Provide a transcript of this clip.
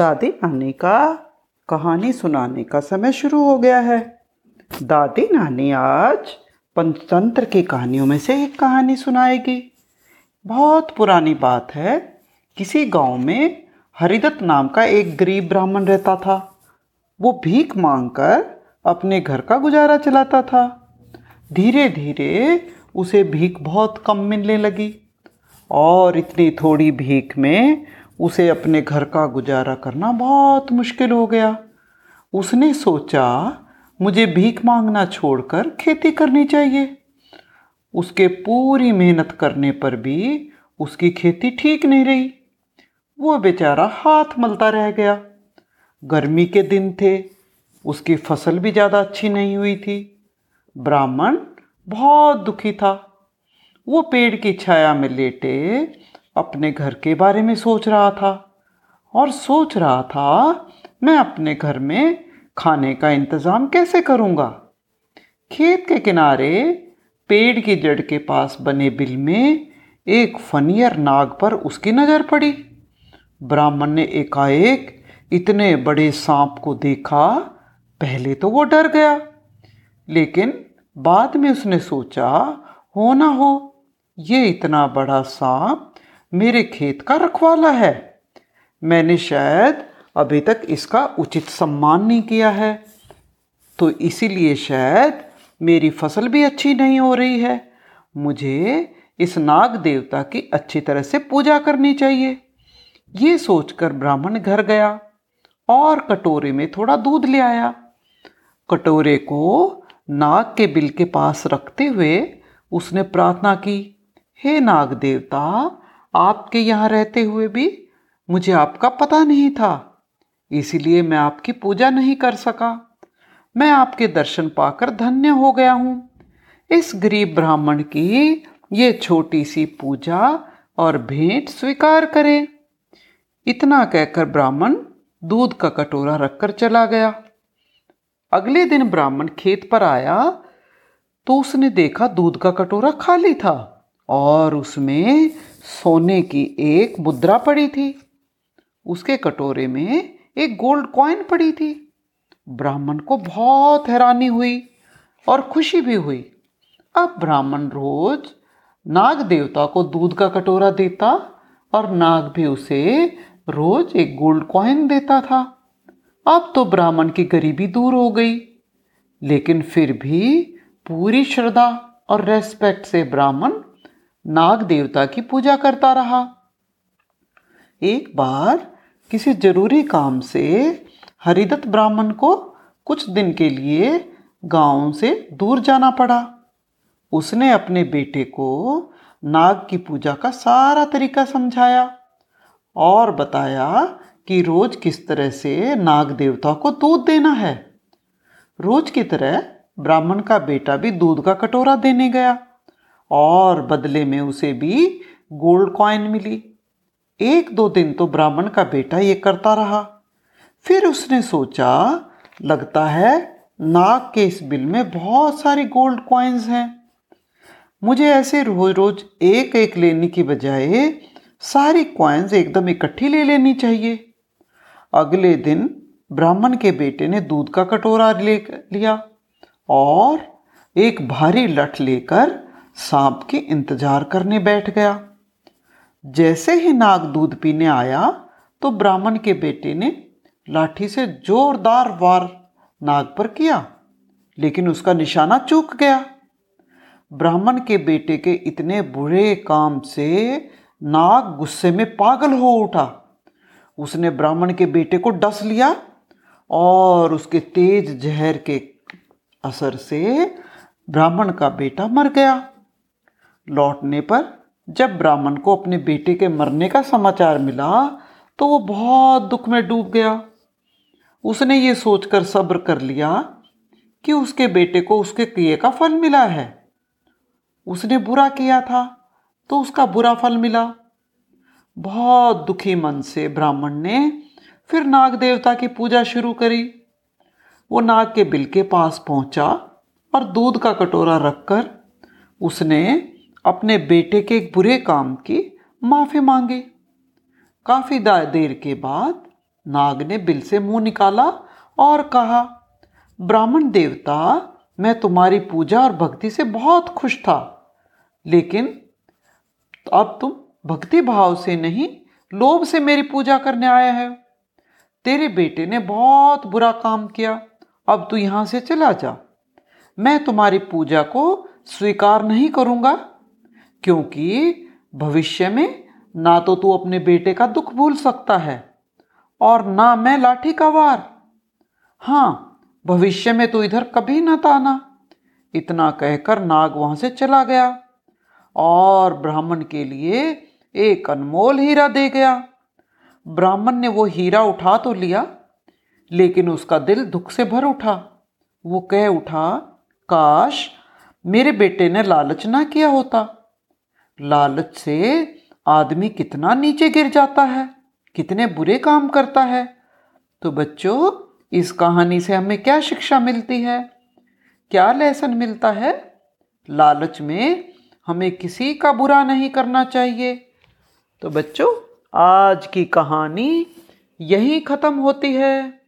दादी नानी का कहानी सुनाने का समय शुरू हो गया है। दादी नानी आज पंचतंत्र की कहानियों में से एक कहानी सुनाएगी। बहुत पुरानी बात है, किसी गाँव में हरिदत्त नाम का एक गरीब ब्राह्मण रहता था। वो भीख मांगकर अपने घर का गुजारा चलाता था। धीरे धीरे उसे भीख बहुत कम मिलने लगी और इतनी थोड़ी भीख में उसे अपने घर का गुजारा करना बहुत मुश्किल हो गया। उसने सोचा, मुझे भीख मांगना छोड़कर खेती करनी चाहिए। उसके पूरी मेहनत करने पर भी उसकी खेती ठीक नहीं रही। वो बेचारा हाथ मलता रह गया। गर्मी के दिन थे, उसकी फ़सल भी ज़्यादा अच्छी नहीं हुई थी। ब्राह्मण बहुत दुखी था। वो पेड़ की छाया में लेटे अपने घर के बारे में सोच रहा था और सोच रहा था, मैं अपने घर में खाने का इंतज़ाम कैसे करूँगा? खेत के किनारे पेड़ की जड़ के पास बने बिल में एक फनियर नाग पर उसकी नज़र पड़ी। ब्राह्मण ने एकाएक इतने बड़े सांप को देखा, पहले तो वो डर गया, लेकिन बाद में उसने सोचा, हो ना हो, ये इतना बड़ा सांप मेरे खेत का रखवाला है। मैंने शायद अभी तक इसका उचित सम्मान नहीं किया है। तो इसीलिए शायद मेरी फ़सल भी अच्छी नहीं हो रही है। मुझे इस नाग देवता की अच्छी तरह से पूजा करनी चाहिए। ये सोचकर ब्राह्मण घर गया और कटोरे में थोड़ा दूध ले आया। कटोरे को नाग के बिल के पास रखते हुए उसने प्रार्थना की, हे नाग देवता आपके यहाँ रहते हुए भी मुझे आपका पता नहीं था। इसीलिए मैं आपकी पूजा नहीं कर सका। मैं आपके दर्शन पाकर धन्य हो गया हूँ। इस गरीब ब्राह्मण की ये छोटी सी पूजा और भेंट स्वीकार करें। इतना कहकर ब्राह्मण दूध का कटोरा रखकर चला गया। अगले दिन ब्राह्मण खेत पर आया तो उसने देखा दूध का कटोरा खाली था और उसमें सोने की एक मुद्रा पड़ी थी। उसके कटोरे में एक गोल्ड कॉइन पड़ी थी। ब्राह्मण को बहुत हैरानी हुई और खुशी भी हुई। अब ब्राह्मण रोज नाग देवता को दूध का कटोरा देता और नाग भी उसे रोज एक गोल्ड कॉइन देता था। अब तो ब्राह्मण की गरीबी दूर हो गई। लेकिन फिर भी पूरी श्रद्धा और रेस्पेक्ट से ब्राह्मण नाग देवता की पूजा करता रहा। एक बार किसी ज़रूरी काम से हरिदत्त ब्राह्मण को कुछ दिन के लिए गाँव से दूर जाना पड़ा। उसने अपने बेटे को नाग की पूजा का सारा तरीका समझाया और बताया कि रोज किस तरह से नाग देवता को दूध देना है। रोज की तरह ब्राह्मण का बेटा भी दूध का कटोरा देने गया। और बदले में उसे भी गोल्ड कॉइन मिली। एक दो दिन तो ब्राह्मण का बेटा ये करता रहा। फिर उसने सोचा, लगता है नाग के इस बिल में बहुत सारी गोल्ड कॉइन्स हैं। मुझे ऐसे रोज रोज एक एक लेने की बजाय सारी कॉइन्स एकदम इकट्ठी ले लेनी चाहिए। अगले दिन ब्राह्मण के बेटे ने दूध का कटोरा ले लिया और एक भारी लठ लेकर सांप के इंतज़ार करने बैठ गया। जैसे ही नाग दूध पीने आया तो ब्राह्मण के बेटे ने लाठी से जोरदार वार नाग पर किया, लेकिन उसका निशाना चूक गया। ब्राह्मण के बेटे के इतने बुरे काम से नाग गुस्से में पागल हो उठा। उसने ब्राह्मण के बेटे को डस लिया और उसके तेज जहर के असर से ब्राह्मण का बेटा मर गया। लौटने पर जब ब्राह्मण को अपने बेटे के मरने का समाचार मिला तो वो बहुत दुख में डूब गया। उसने ये सोचकर सब्र कर लिया कि उसके बेटे को उसके किए का फल मिला है। उसने बुरा किया था तो उसका बुरा फल मिला। बहुत दुखी मन से ब्राह्मण ने फिर नाग देवता की पूजा शुरू करी। वो नाग के बिल के पास पहुँचा और दूध का कटोरा रखकर उसने अपने बेटे के एक बुरे काम की माफ़ी मांगी। काफ़ी देर के बाद नाग ने बिल से मुँह निकाला और कहा, ब्राह्मण देवता, मैं तुम्हारी पूजा और भक्ति से बहुत खुश था, लेकिन अब तुम भक्ति भाव से नहीं, लोभ से मेरी पूजा करने आया है। तेरे बेटे ने बहुत बुरा काम किया, अब तू यहाँ से चला जा। मैं तुम्हारी पूजा को स्वीकार नहीं करूँगा। क्योंकि भविष्य में ना तो तू अपने बेटे का दुख भूल सकता है और ना मैं लाठी का वार। हाँ भविष्य में तू इधर कभी ना ताना। इतना कहकर नाग वहाँ से चला गया और ब्राह्मण के लिए एक अनमोल हीरा दे गया। ब्राह्मण ने वो हीरा उठा तो लिया, लेकिन उसका दिल दुख से भर उठा। वो कह उठा, काश मेरे बेटे ने लालच ना किया होता। लालच से आदमी कितना नीचे गिर जाता है, कितने बुरे काम करता है। तो बच्चों, इस कहानी से हमें क्या शिक्षा मिलती है? क्या लेसन मिलता है? लालच में हमें किसी का बुरा नहीं करना चाहिए। तो बच्चों, आज की कहानी यही ख़त्म होती है।